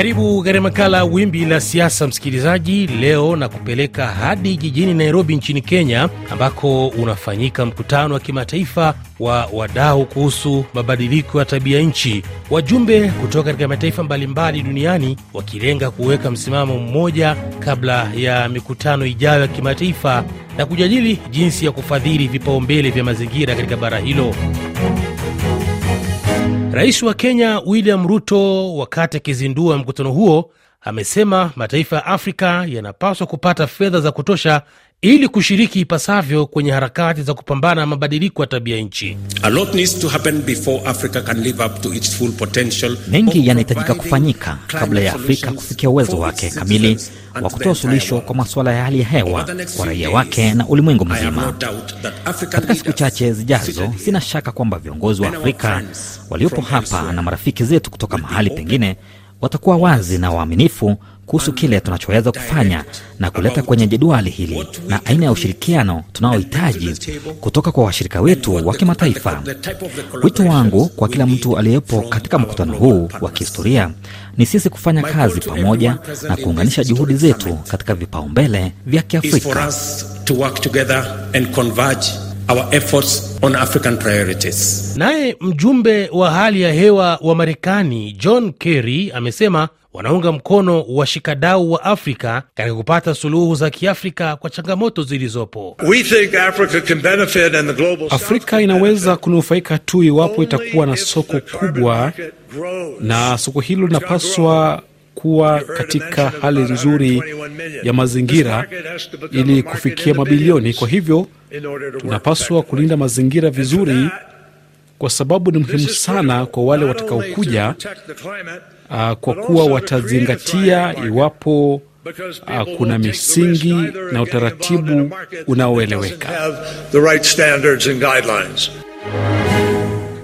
Karibu katika makala Wimbi la Siasa, msikilizaji. Leo na kupeleka hadi jijini Nairobi nchini Kenya, ambako unafanyika mkutano wa kimataifa wa wadau kuhusu mabadiliko ya tabia nchi, wajumbe kutoka katika mataifa mbalimbali duniani wakilenga kuweka msimamo mmoja kabla ya mikutano ijayo ya kimataifa na kujadili jinsi ya kufadhili vipaumbele vya mazingira katika bara hilo. Rais wa Kenya William Ruto, wakati akizindua mkutano huo, amesema mataifa ya Afrika yanapaswa kupata fedha za kutosha ili kushiriki ipasavyo kwenye harakati za kupambana na mabadiliko ya tabia nchi. Mengi yanahitajika kufanyika kabla ya Afrika kufikia uwezo wake kamili wa kutoa suluhisho kwa masuala ya hali ya hewa kwa raia wake na ulimwengu mzima. Katika siku chache zijazo, sina shaka kwamba viongozi wa Afrika waliopo hapa na marafiki zetu kutoka mahali pengine watakuwa wazi na waaminifu kuhusu kile tunachoweza kufanya na kuleta kwenye jedwali hili na aina ya ushirikiano tunaohitaji kutoka kwa washirika wetu wa kimataifa. Wito wangu kwa kila mtu aliyepo katika mkutano huu wa kihistoria ni sisi kufanya kazi pamoja na kuunganisha juhudi zetu katika vipaumbele vya Kiafrika. Our efforts on African priorities. Naye mjumbe wa hali ya hewa wa Marekani John Kerry amesema wanaunga mkono washikadau wa Afrika katika kupata suluhu za kiafrika kwa changamoto zilizopo. Afrika inaweza kunufaika tu iwapo itakuwa na soko kubwa, na soko hilo linapaswa kuwa katika hali nzuri ya mazingira ili kufikia mabilioni. Kwa hivyo tunapaswa kulinda mazingira vizuri, kwa sababu ni muhimu sana kwa wale watakaokuja, uh, kwa kuwa watazingatia iwapo uh, kuna misingi na utaratibu unaoeleweka.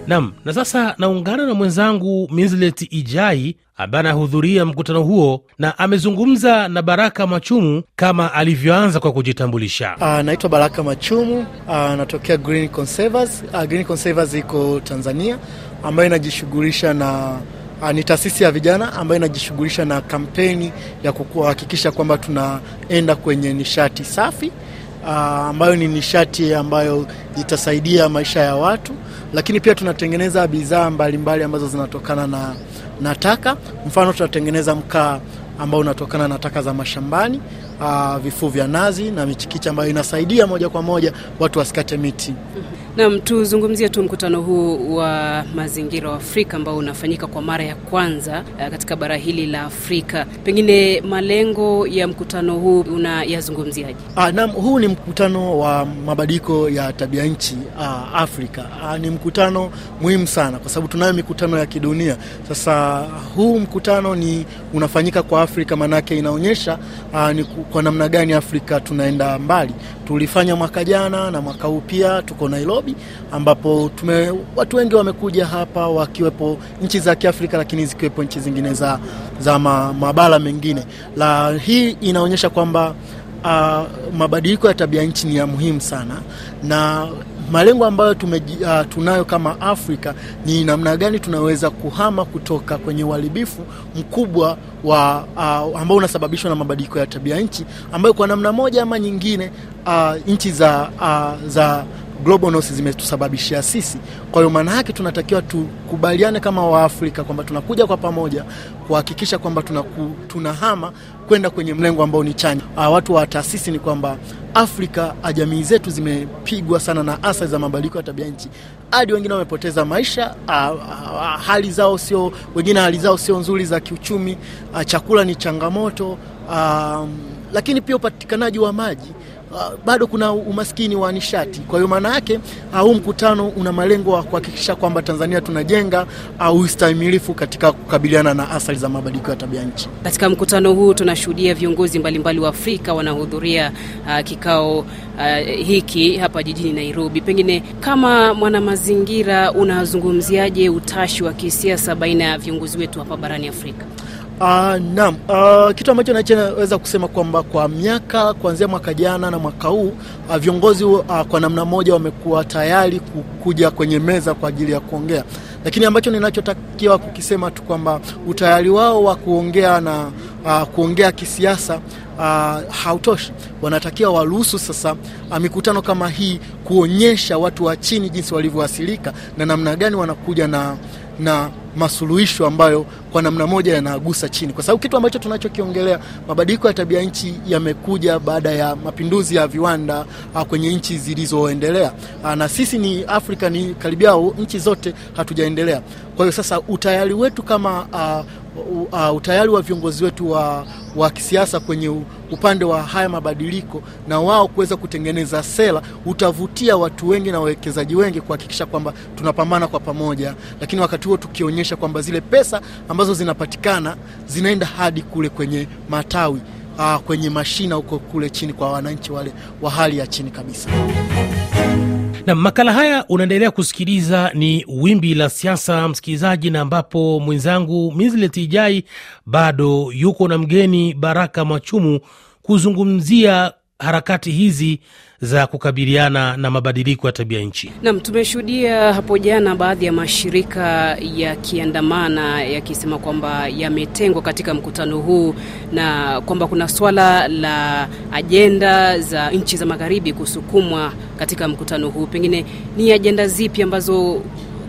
Nam, na sasa naungana na mwenzangu Mislet Ijai ambaye anahudhuria mkutano huo na amezungumza na Baraka Machumu kama alivyoanza kwa kujitambulisha. Uh, naitwa Baraka Machumu, anatokea uh, Green Conservers. Uh, Green Conservers iko Tanzania, ambayo inajishughulisha na ni taasisi ya vijana ambayo inajishughulisha na kampeni ya kuhakikisha kwamba tunaenda kwenye nishati safi uh, ambayo ni nishati ambayo itasaidia maisha ya watu, lakini pia tunatengeneza bidhaa mbalimbali ambazo zinatokana na, na taka. Mfano tunatengeneza mkaa ambao unatokana na taka za mashambani, uh, vifuu vya nazi na michikichi ambayo inasaidia moja kwa moja watu wasikate miti. Nam, tuzungumzie tu mkutano huu wa mazingira wa Afrika ambao unafanyika kwa mara ya kwanza uh, katika bara hili la Afrika. Pengine malengo ya mkutano huu unayazungumziaje? Uh, nam, huu ni mkutano wa mabadiliko ya tabia nchi uh, Afrika. Uh, ni mkutano muhimu sana kwa sababu tunayo mikutano ya kidunia. Sasa huu mkutano ni unafanyika kwa Afrika, maanake inaonyesha uh, ni kwa namna gani Afrika tunaenda mbali. Tulifanya mwaka jana na mwaka huu pia tuko Nairobi ambapo tume, watu wengi wamekuja hapa wakiwepo nchi za Kiafrika lakini zikiwepo nchi zingine za, za ma, mabara mengine. La hii inaonyesha kwamba uh, mabadiliko ya tabia nchi ni ya muhimu sana na malengo ambayo tume, uh, tunayo kama Afrika ni namna gani tunaweza kuhama kutoka kwenye uharibifu mkubwa wa uh, ambao unasababishwa na mabadiliko ya tabia nchi ambayo kwa namna moja ama nyingine uh, nchi za, uh, za global north zimetusababishia sisi. Kwa hiyo maana yake tunatakiwa tukubaliane kama Waafrika kwamba tunakuja kwa pamoja kuhakikisha kwamba tunaku, tunahama kwenda kwenye mlengo ambao ni chanya. Uh, watu wa taasisi ni kwamba Afrika jamii zetu zimepigwa sana na athari za mabadiliko ya tabia nchi, hadi wengine wamepoteza maisha. a, a, hali zao sio, wengine hali zao sio nzuri za kiuchumi. a, chakula ni changamoto, uh, lakini pia upatikanaji wa maji Uh, bado kuna umaskini wa nishati. Kwa hiyo maana yake huu uh, mkutano una malengo ya kuhakikisha kwamba Tanzania tunajenga au ustahimilifu katika kukabiliana na athari za mabadiliko ya tabia nchi. Katika mkutano huu tunashuhudia viongozi mbalimbali wa Afrika wanahudhuria uh, kikao uh, hiki hapa jijini Nairobi. Pengine kama mwanamazingira, unazungumziaje utashi wa kisiasa baina ya viongozi wetu hapa barani Afrika? Uh, naam. Uh, kitu ambacho nachoweza kusema kwamba kwa miaka kuanzia mwaka jana na mwaka huu uh, viongozi uh, kwa namna moja wamekuwa tayari kuja kwenye meza kwa ajili ya kuongea, lakini ambacho ninachotakiwa kukisema tu kwamba utayari wao wa kuongea na uh, kuongea kisiasa uh, hautoshi. Wanatakiwa waruhusu sasa mikutano kama hii kuonyesha watu wa chini jinsi walivyoasilika na namna gani wanakuja na na masuluhisho ambayo kwa namna moja yanagusa chini, kwa sababu kitu ambacho tunachokiongelea, mabadiliko ya tabia nchi yamekuja baada ya mapinduzi ya viwanda uh, kwenye nchi zilizoendelea uh, na sisi ni Afrika ni karibia nchi zote hatujaendelea. Kwa hiyo sasa utayari wetu kama uh, uh, utayari wa viongozi wetu wa, wa kisiasa kwenye upande wa haya mabadiliko na wao kuweza kutengeneza sera utavutia watu wengi na wawekezaji wengi kuhakikisha kwamba tunapambana kwa pamoja, lakini wakati huo tukionyesha kwamba zile pesa ambazo zinapatikana zinaenda hadi kule kwenye matawi uh, kwenye mashina huko kule chini kwa wananchi wale wa hali ya chini kabisa. Na makala haya unaendelea kusikiliza ni wimbi la siasa, msikilizaji, na ambapo mwenzangu Mislet Ijai bado yuko na mgeni Baraka Machumu kuzungumzia harakati hizi za kukabiliana na mabadiliko ya tabia nchi. Nam, tumeshuhudia hapo jana baadhi ya mashirika yakiandamana yakisema kwamba yametengwa katika mkutano huu na kwamba kuna swala la ajenda za nchi za magharibi kusukumwa katika mkutano huu. Pengine ni ajenda zipi ambazo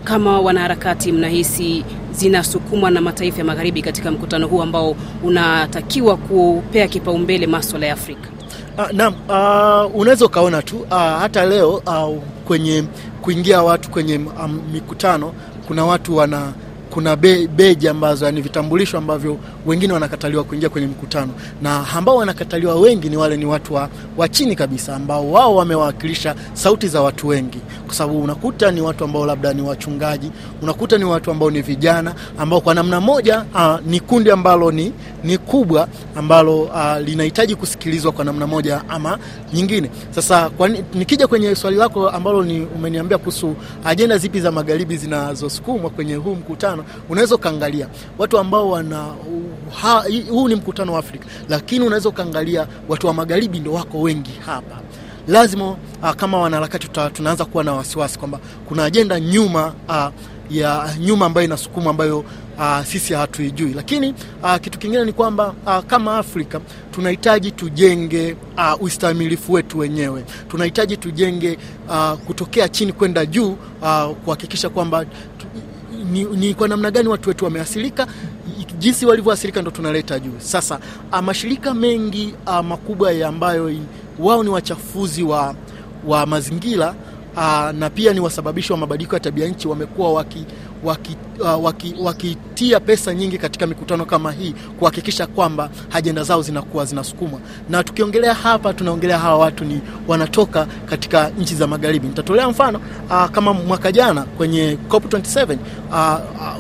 kama wanaharakati mnahisi zinasukumwa na mataifa ya magharibi katika mkutano huu ambao unatakiwa kupea kipaumbele maswala ya Afrika? Uh, naam, uh, unaweza ukaona tu uh, hata leo uh, kwenye kuingia watu kwenye um, mikutano kuna watu wana kuna be, beji ambazo yani vitambulisho ambavyo wengine wanakataliwa kuingia kwenye mkutano, na ambao wanakataliwa wengi ni wale ni watu wa, wa chini kabisa, ambao wao wamewakilisha sauti za watu wengi, kwa sababu unakuta ni watu ambao labda ni wachungaji, unakuta ni watu ambao ni vijana, ambao kwa namna moja uh, ni kundi ambalo ni, ni kubwa ambalo linahitaji kusikilizwa kwa namna moja ama nyingine. Sasa kwa, nikija kwenye swali lako ambalo ni umeniambia kuhusu ajenda zipi za magharibi zinazosukumwa kwenye huu mkutano unaweza ukaangalia watu ambao wana ha, huu ni mkutano wa Afrika, lakini unaweza ukaangalia watu wa magharibi ndio wako wengi hapa. Lazima uh, kama wanaharakati tunaanza kuwa na wasiwasi kwamba kuna ajenda nyuma uh, ya nyuma ambayo inasukuma ambayo uh, sisi hatuijui. Lakini uh, kitu kingine ni kwamba uh, kama Afrika tunahitaji tujenge uh, ustahimilifu wetu wenyewe, tunahitaji tujenge uh, kutokea chini kwenda juu uh, kuhakikisha kwamba ni, ni kwa namna gani watu wetu wameathirika, jinsi walivyoathirika ndo tunaleta juu. Sasa mashirika mengi a, makubwa ambayo wao ni wachafuzi wa, wa mazingira a, na pia ni wasababishi wa mabadiliko ya tabia nchi wamekuwa waki wakitia waki, waki pesa nyingi katika mikutano kama hii kuhakikisha kwamba ajenda zao zinakuwa zinasukumwa. Na tukiongelea hapa, tunaongelea hawa watu ni wanatoka katika nchi za magharibi. Nitatolea mfano uh, kama mwaka jana kwenye COP27 uh,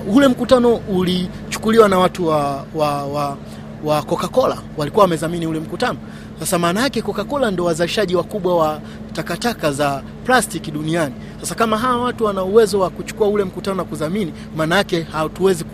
uh, ule mkutano ulichukuliwa na watu wa, wa, wa, wa Coca-Cola walikuwa wamezamini ule mkutano. Sasa maana yake Coca-Cola ndio wazalishaji wakubwa wa takataka za plastiki duniani. Sasa kama hawa watu wana uwezo wa kuchukua ule mkutano na kudhamini, maana yake hatuwezi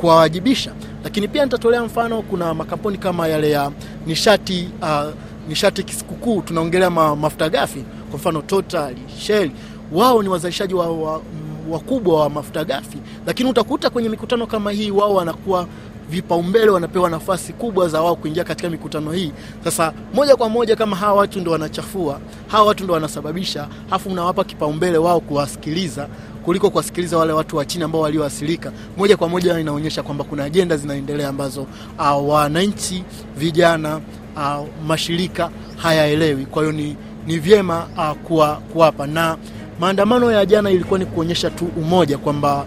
kuwawajibisha. Lakini pia nitatolea mfano, kuna makampuni kama yale ya nishati uh, nishati kisikukuu, tunaongelea ma, mafuta ghafi, kwa mfano Total, Shell, wao ni wazalishaji wa, wa, wakubwa wa mafuta ghafi, lakini utakuta kwenye mikutano kama hii wao wanakuwa vipaumbele wanapewa nafasi kubwa za wao kuingia katika mikutano hii. Sasa moja kwa moja, kama hawa watu ndo wanachafua, hawa watu ndo wanasababisha, afu mnawapa kipaumbele wao kuwasikiliza kuliko kuwasikiliza wale watu wa chini ambao walioasilika, moja kwa moja inaonyesha kwamba kuna ajenda zinaendelea ambazo uh, wananchi, vijana, uh, mashirika hayaelewi. Kwa hiyo ni, ni vyema uh, kuwa, kuwapa na maandamano ya jana ilikuwa ni kuonyesha tu umoja kwamba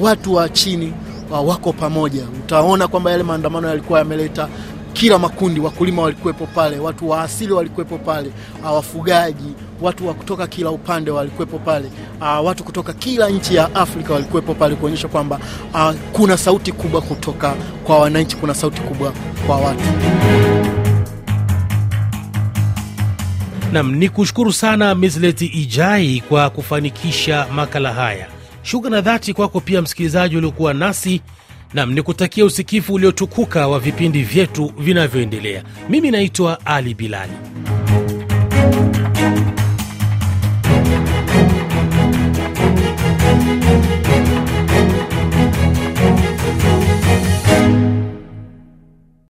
watu wa chini wako pamoja. Utaona kwamba yale maandamano yalikuwa yameleta kila makundi, wakulima walikuwepo pale, watu wa asili walikuwepo pale, wafugaji, watu wa kutoka kila upande walikuwepo pale, watu kutoka kila nchi ya Afrika walikuwepo pale, kuonyesha kwamba kuna sauti kubwa kutoka kwa wananchi, kuna sauti kubwa kwa watu. Nam ni kushukuru sana Misleti Ijai kwa kufanikisha makala haya. Shukrani dhati kwako pia msikilizaji uliokuwa nasi Nam ni kutakia usikifu uliotukuka wa vipindi vyetu vinavyoendelea. Mimi naitwa Ali Bilali.